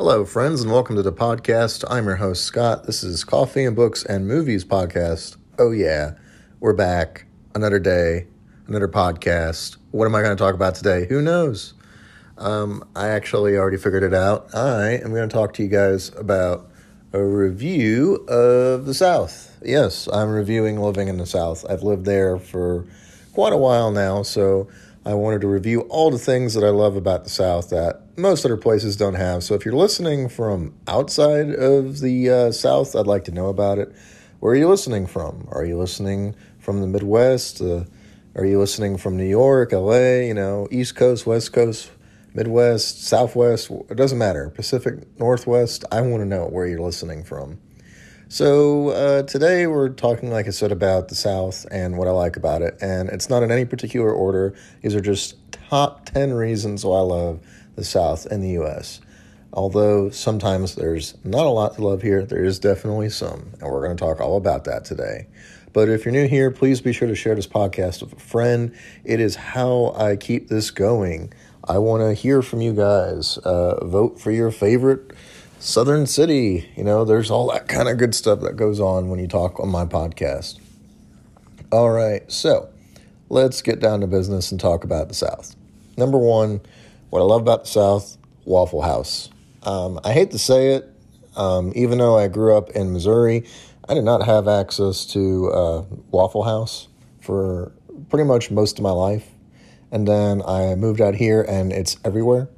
Hello, friends, and welcome to the podcast. I'm your host, Scott. This is Coffee and Books and Movies podcast. Oh, yeah, we're back. Another day, another podcast. What am I going to talk about today? Who knows? Um, I actually already figured it out. I am going to talk to you guys about a review of the South. Yes, I'm reviewing living in the South. I've lived there for quite a while now, so I wanted to review all the things that I love about the South that most other places don't have. So if you're listening from outside of the uh, South, I'd like to know about it. Where are you listening from? Are you listening from the Midwest? Uh, are you listening from New York, LA, you know, East Coast, West Coast, Midwest, Southwest? It doesn't matter. Pacific Northwest. I want to know where you're listening from. So uh, today we're talking, like I said, about the South and what I like about it. And it's not in any particular order. These are just top 10 reasons why I love the South and the U.S. Although sometimes there's not a lot to love here, there is definitely some. And we're going to talk all about that today. But if you're new here, please be sure to share this podcast with a friend. It is how I keep this going. I want to hear from you guys. Uh, vote for your favorite Southern City. You know, there's all that kind of good stuff that goes on when you talk on my podcast. All right, so let's get down to business and talk about the South. Number one, what I love about the South, Waffle House. Um, I hate to say it, um, even though I grew up in Missouri, I did not have access to uh, Waffle House for pretty much most of my life. And then I moved out here and it's everywhere.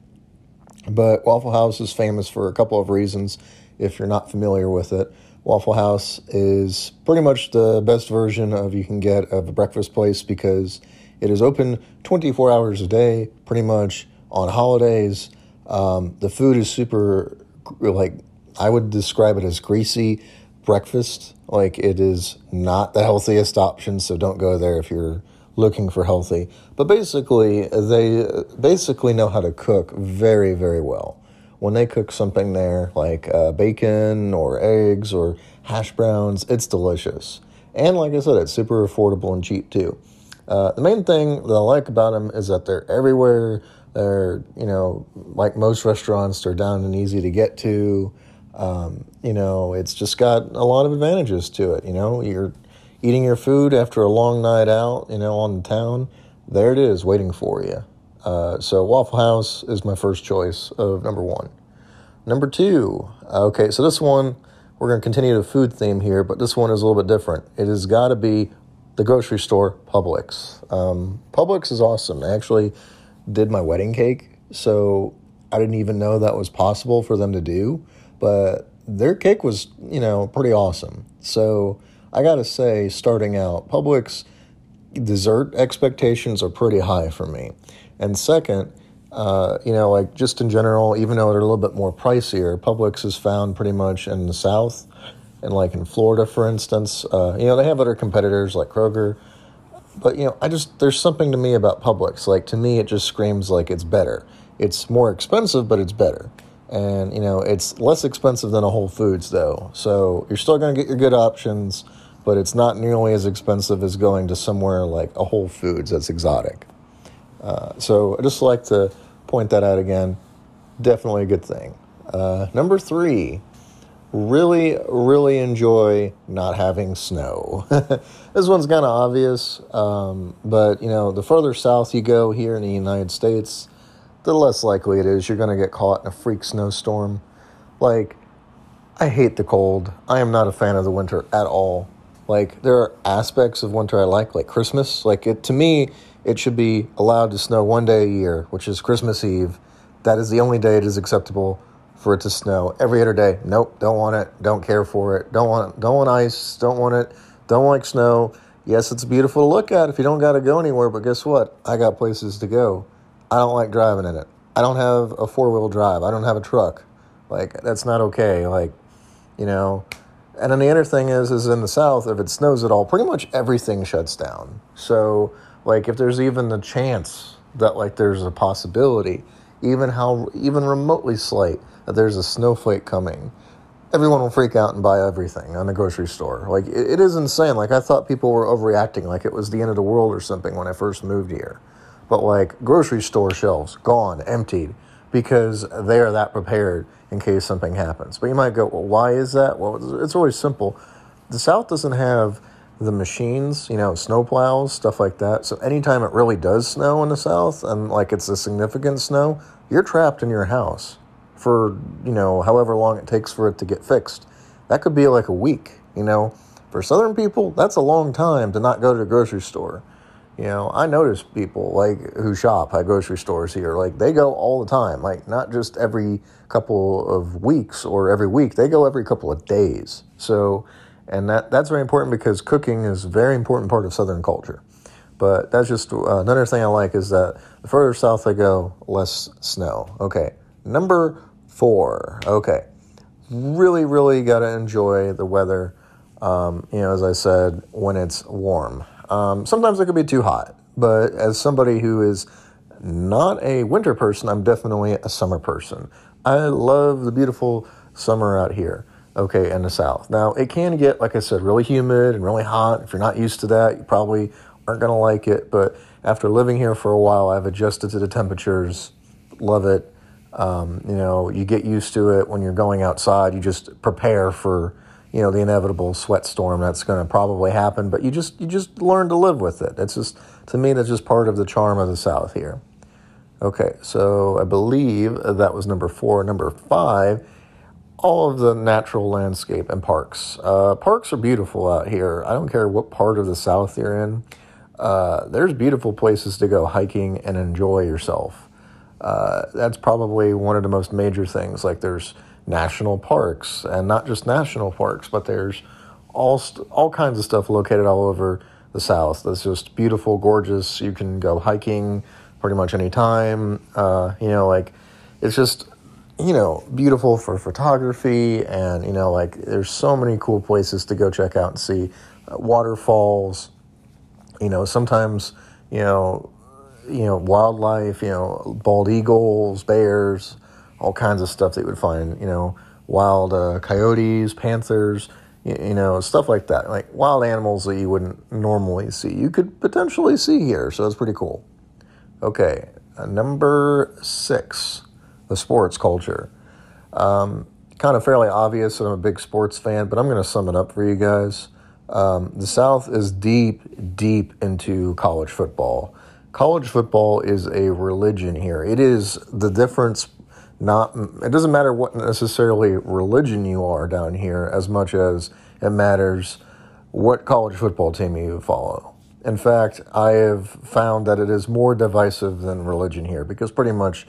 But Waffle House is famous for a couple of reasons if you're not familiar with it. Waffle House is pretty much the best version of you can get of a breakfast place because it is open 24 hours a day, pretty much on holidays. Um, the food is super, like, I would describe it as greasy breakfast. Like, it is not the healthiest option, so don't go there if you're looking for healthy. But basically, they basically know how to cook very, very well. When they cook something there, like uh, bacon or eggs or hash browns, it's delicious. And like I said, it's super affordable and cheap too. Uh, the main thing that I like about them is that they're everywhere. They're, you know, like most restaurants, they're down and easy to get to. Um, you know, it's just got a lot of advantages to it. You know, you're eating your food after a long night out, you know, on the town, there it is waiting for you. Uh, so Waffle House is my first choice of number one. Number two, okay, so this one, we're going to continue the food theme here, but this one is a little bit different. It has got to be the grocery store, Publix. Um, Publix is awesome. I actually did my wedding cake, so I didn't even know that was possible for them to do, but their cake was, you know, pretty awesome. So I gotta say, starting out, Publix dessert expectations are pretty high for me. And second, uh, you know, like just in general, even though they're a little bit more pricier, Publix is found pretty much in the South and like in Florida, for instance. Uh, you know, they have other competitors like Kroger, but you know, I just there's something to me about Publix. Like to me, it just screams like it's better. It's more expensive, but it's better. And you know, it's less expensive than a Whole Foods though, so you're still going to get your good options but it's not nearly as expensive as going to somewhere like a Whole Foods that's exotic. Uh, so I just like to point that out again. Definitely a good thing. Uh, number three, really, really enjoy not having snow. this one's kind of obvious, um, but you know, the further south you go here in the United States, the less likely it is you're going to get caught in a freak snowstorm. Like, I hate the cold. I am not a fan of the winter at all. Like there are aspects of winter I like, like Christmas. Like it to me, it should be allowed to snow one day a year, which is Christmas Eve. That is the only day it is acceptable for it to snow. Every other day, nope, don't want it, don't care for it, don't want it, don't want ice, don't want it, don't like snow. Yes, it's beautiful to look at if you don't got to go anywhere, but guess what? I got places to go. I don't like driving in it. I don't have a four wheel drive. I don't have a truck. Like that's not okay. Like, you know, and then the other thing is, is in the South, if it snows at all, pretty much everything shuts down. So, like, if there's even the chance that, like, there's a possibility, even how, even remotely slight, that there's a snowflake coming, everyone will freak out and buy everything on the grocery store. Like, it, it is insane. Like, I thought people were overreacting, like it was the end of the world or something when I first moved here. But, like, grocery store shelves, gone, emptied. Because they are that prepared in case something happens. But you might go, well, why is that? Well, it's always simple. The South doesn't have the machines, you know, snow plows, stuff like that. So anytime it really does snow in the South and like it's a significant snow, you're trapped in your house for, you know, however long it takes for it to get fixed. That could be like a week, you know. For Southern people, that's a long time to not go to the grocery store. You know, I notice people like who shop at grocery stores here, like they go all the time, like not just every couple of weeks or every week, they go every couple of days. So, and that that's very important because cooking is a very important part of Southern culture. But that's just uh, another thing I like is that the further south I go, less snow. Okay, number four. Okay, really, really got to enjoy the weather. Um, you know, as I said, when it's warm. Um, sometimes it could be too hot, but as somebody who is not a winter person, I'm definitely a summer person. I love the beautiful summer out here, okay, in the south. Now, it can get, like I said, really humid and really hot. If you're not used to that, you probably aren't going to like it, but after living here for a while, I've adjusted to the temperatures, love it. Um, you know, you get used to it when you're going outside, you just prepare for you know the inevitable sweat storm that's going to probably happen but you just you just learn to live with it. It's just to me that's just part of the charm of the south here. Okay so i believe that was number four. Number five all of the natural landscape and parks. Uh, parks are beautiful out here. I don't care what part of the south you're in. Uh, there's beautiful places to go hiking and enjoy yourself. Uh, that's probably one of the most major things. Like there's national parks, and not just national parks, but there's all all kinds of stuff located all over the South. That's just beautiful, gorgeous. You can go hiking pretty much any time. Uh, you know, like it's just you know beautiful for photography, and you know, like there's so many cool places to go check out and see uh, waterfalls. You know, sometimes you know you know wildlife. You know, bald eagles, bears all kinds of stuff that you would find, you know, wild uh, coyotes, panthers, you, you, know, stuff like that. Like wild animals that you wouldn't normally see. You could potentially see here, so it's pretty cool. Okay, uh, number six, the sports culture. Um, kind of fairly obvious that I'm a big sports fan, but I'm going to sum it up for you guys. Um, the South is deep, deep into college football. College football is a religion here. It is the difference not it doesn't matter what necessarily religion you are down here as much as it matters what college football team you follow. In fact, I have found that it is more divisive than religion here because pretty much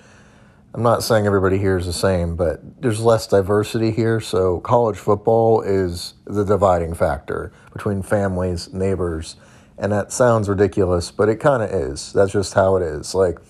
I'm not saying everybody here is the same, but there's less diversity here. So college football is the dividing factor between families, neighbors, and that sounds ridiculous, but it kind of is. That's just how it is. Like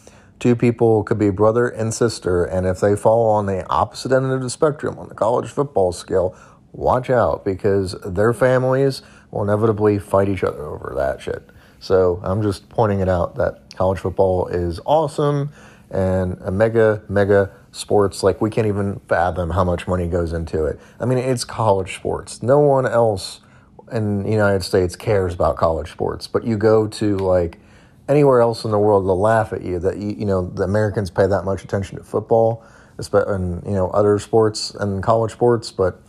two people could be brother and sister, and if they fall on the opposite end of the spectrum on the college football scale, watch out because their families will inevitably fight each other over that shit. So I'm just pointing it out that college football is awesome and a mega, mega sports. Like we can't even fathom how much money goes into it. I mean, it's college sports. No one else in the United States cares about college sports, but you go to like anywhere else in the world they'll laugh at you that you, you know the Americans pay that much attention to football and you know other sports and college sports but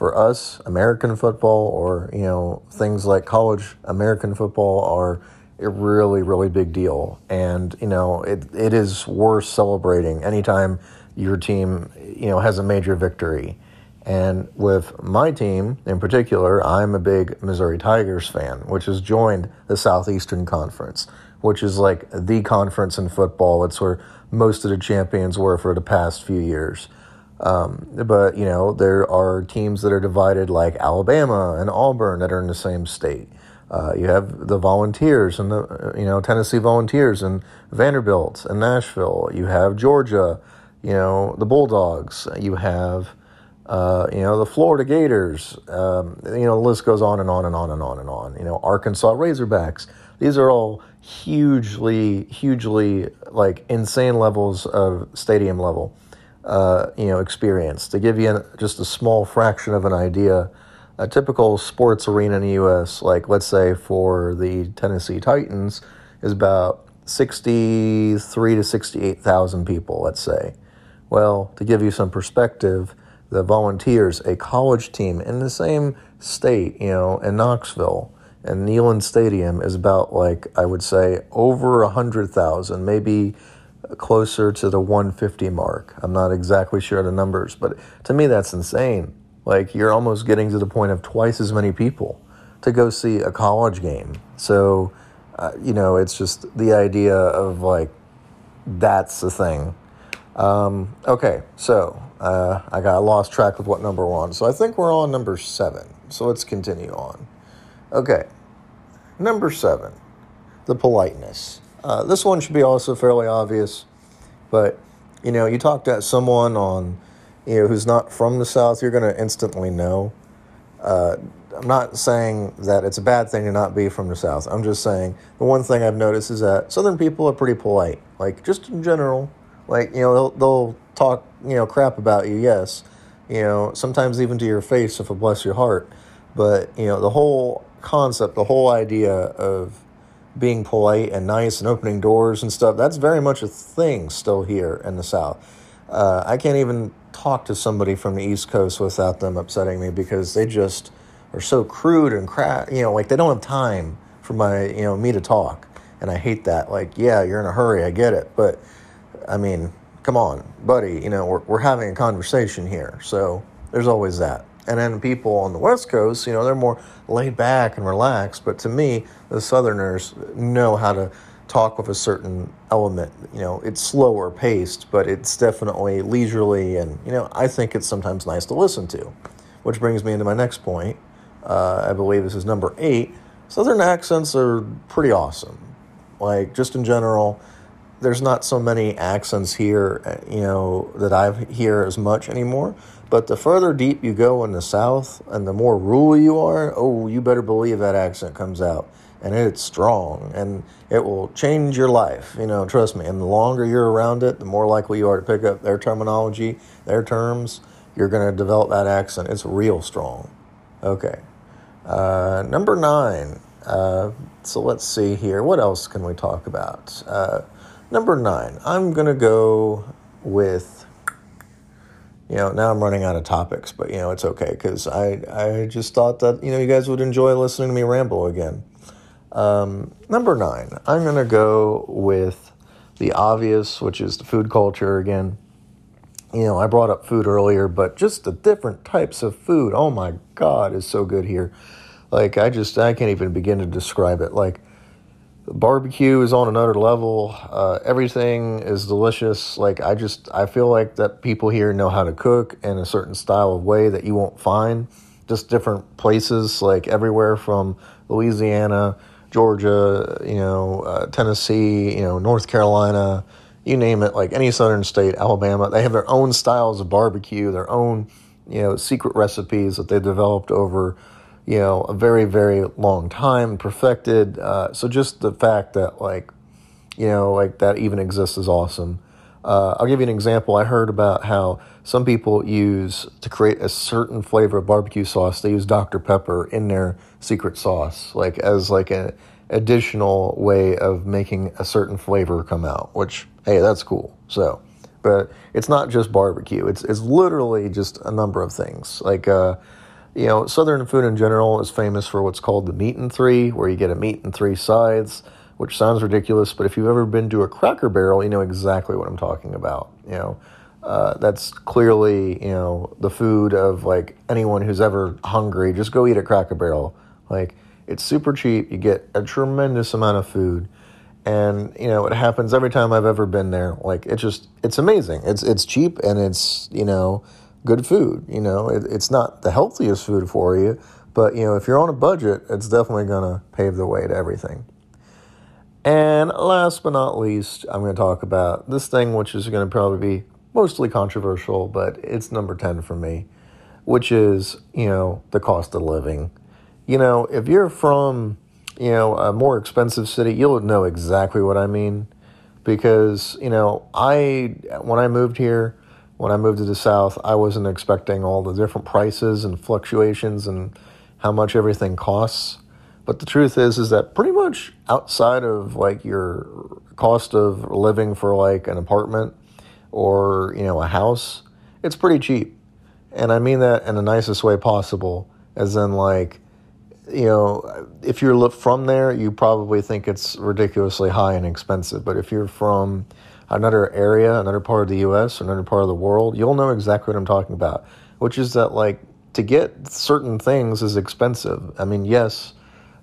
for us American football or you know things like college American football are a really really big deal. And you know it, it is worth celebrating anytime your team you know has a major victory. And with my team in particular, I'm a big Missouri Tigers fan, which has joined the Southeastern Conference which is like the conference in football. It's where most of the champions were for the past few years. Um, but you know there are teams that are divided like Alabama and Auburn that are in the same state. Uh, you have the Volunteers and the you know Tennessee Volunteers and Vanderbilt and Nashville. You have Georgia, you know the Bulldogs. You have uh, you know the Florida Gators. Um, you know the list goes on and on and on and on and on. You know Arkansas Razorbacks. These are all hugely, hugely like insane levels of stadium level, uh, you know, experience. To give you an, just a small fraction of an idea, a typical sports arena in the U.S., like let's say for the Tennessee Titans, is about sixty-three to sixty-eight thousand people. Let's say. Well, to give you some perspective, the Volunteers, a college team in the same state, you know, in Knoxville, and Neyland Stadium is about like I would say over a hundred thousand, maybe closer to the 150 mark. I'm not exactly sure the numbers, but to me that's insane. Like you're almost getting to the point of twice as many people to go see a college game. So, uh, you know, it's just the idea of like that's the thing. Um, okay, so uh, I got lost track of what number we're on. So I think we're on number seven. So let's continue on. Okay, number seven, the politeness. Uh, this one should be also fairly obvious, but you know, you talk to someone on, you know, who's not from the South, you're going to instantly know. Uh, I'm not saying that it's a bad thing to not be from the South. I'm just saying the one thing I've noticed is that Southern people are pretty polite, like just in general. Like you know, they'll, they'll talk you know crap about you, yes, you know, sometimes even to your face if it bless your heart. But you know, the whole concept, the whole idea of being polite and nice and opening doors and stuff, that's very much a thing still here in the South. Uh, I can't even talk to somebody from the East Coast without them upsetting me because they just are so crude and crap. You know, like they don't have time for my, you know, me to talk, and I hate that. Like, yeah, you're in a hurry, I get it, but I mean, come on, buddy. You know, we're we're having a conversation here, so there's always that. And then people on the West Coast, you know, they're more laid back and relaxed. But to me, the Southerners know how to talk with a certain element. You know, it's slower paced, but it's definitely leisurely. And, you know, I think it's sometimes nice to listen to. Which brings me into my next point. Uh, I believe this is number eight. Southern accents are pretty awesome. Like, just in general, there's not so many accents here, uh, you know, that I hear as much anymore. But the further deep you go in the South and the more rural you are, oh, you better believe that accent comes out. And it's strong and it will change your life. You know, trust me. And the longer you're around it, the more likely you are to pick up their terminology, their terms. You're going to develop that accent. It's real strong. Okay. Uh, number nine. Uh, so let's see here. What else can we talk about? Uh, number nine. I'm going to go with you know, now I'm running out of topics, but you know, it's okay because I, I just thought that, you know, you guys would enjoy listening to me ramble again. Um, number nine, I'm going to go with the obvious, which is the food culture again. You know, I brought up food earlier, but just the different types of food, oh my God, is so good here. Like, I just, I can't even begin to describe it. Like, barbecue is on another level. Uh, everything is delicious. Like I just I feel like that people here know how to cook in a certain style of way that you won't find just different places like everywhere from Louisiana, Georgia, you know, uh, Tennessee, you know, North Carolina, you name it, like any southern state, Alabama, they have their own styles of barbecue, their own, you know, secret recipes that they developed over you know, a very, very long time, perfected. Uh, so just the fact that, like, you know, like that even exists is awesome. Uh, I'll give you an example. I heard about how some people use to create a certain flavor of barbecue sauce. They use Dr Pepper in their secret sauce, like as like an additional way of making a certain flavor come out. Which hey, that's cool. So, but it's not just barbecue. It's it's literally just a number of things. Like uh, you know, Southern food in general is famous for what's called the meat and three, where you get a meat and three sides, which sounds ridiculous, but if you've ever been to a Cracker Barrel, you know exactly what I'm talking about. You know, uh, that's clearly you know the food of like anyone who's ever hungry. Just go eat at Cracker Barrel. Like it's super cheap. You get a tremendous amount of food, and you know it happens every time I've ever been there. Like it's just it's amazing. It's it's cheap and it's you know good food. You know, it, it's not the healthiest food for you, but you know, if you're on a budget, it's definitely going to pave the way to everything. And last but not least, I'm going to talk about this thing, which is going to probably be mostly controversial, but it's number 10 for me, which is, you know, the cost of living. You know, if you're from, you know, a more expensive city, you'll know exactly what I mean. Because, you know, I, when I moved here, when I moved to the South, I wasn't expecting all the different prices and fluctuations and how much everything costs. But the truth is, is that pretty much outside of like your cost of living for like an apartment, or, you know, a house, it's pretty cheap. And I mean that in the nicest way possible, as in, like, you know, if you're from there, you probably think it's ridiculously high and expensive. But if you're from another area, another part of the U.S., another part of the world, you'll know exactly what I'm talking about. Which is that, like, to get certain things is expensive. I mean, yes,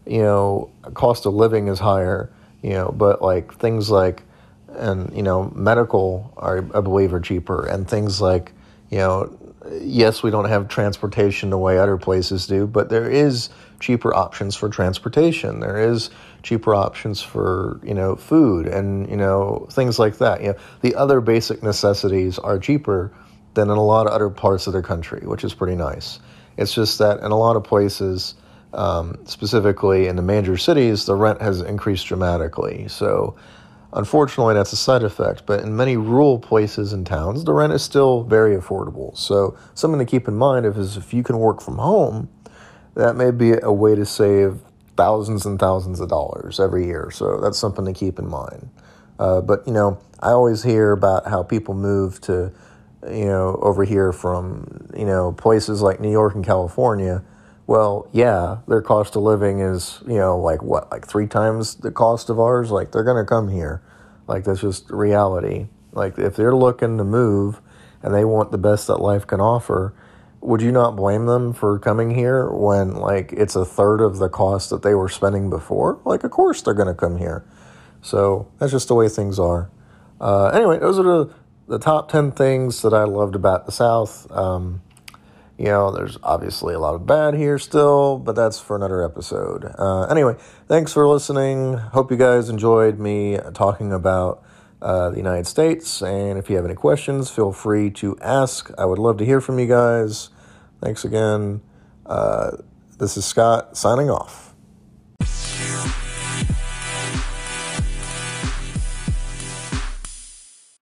you know, cost of living is higher, you know, but like things like, and you know, medical are I believe are cheaper, and things like, you know, yes, we don't have transportation the way other places do, but there is cheaper options for transportation. There is cheaper options for you know food and you know things like that. You know, the other basic necessities are cheaper than in a lot of other parts of the country, which is pretty nice. It's just that in a lot of places, um, specifically in the major cities, the rent has increased dramatically. So Unfortunately, that's a side effect, but in many rural places and towns, the rent is still very affordable. So, something to keep in mind is if you can work from home, that may be a way to save thousands and thousands of dollars every year. So, that's something to keep in mind. Uh, but, you know, I always hear about how people move to, you know, over here from, you know, places like New York and California well, yeah, their cost of living is, you know, like what, like three times the cost of ours? Like they're to come here. Like that's just reality. Like if they're looking to move and they want the best that life can offer, would you not blame them for coming here when like it's a third of the cost that they were spending before? Like, of course they're going to come here. So that's just the way things are. Uh, anyway, those are the, the top 10 things that I loved about the South. Um, you know, there's obviously a lot of bad here still, but that's for another episode. Uh, anyway, thanks for listening. Hope you guys enjoyed me talking about uh, the United States. And if you have any questions, feel free to ask. I would love to hear from you guys. Thanks again. Uh, this is Scott signing off.